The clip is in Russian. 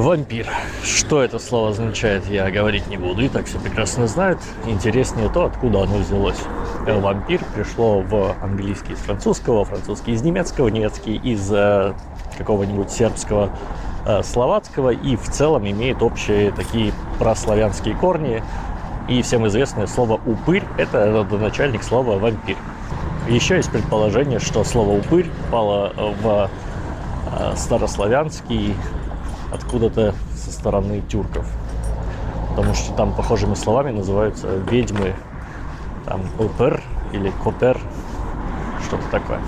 Вампир. Что это слово означает, я говорить не буду. И так все прекрасно знают. Интереснее то, откуда оно взялось. Э, Вампир пришло в английский из французского, французский из немецкого, немецкий из э, какого-нибудь сербского, э, словацкого и в целом имеет общие такие прославянские корни. И всем известное слово «упырь» — это родоначальник слова «вампир». Еще есть предположение, что слово «упырь» пало в э, старославянский откуда-то со стороны тюрков. Потому что там похожими словами называются ведьмы, там упыр или котер, что-то такое.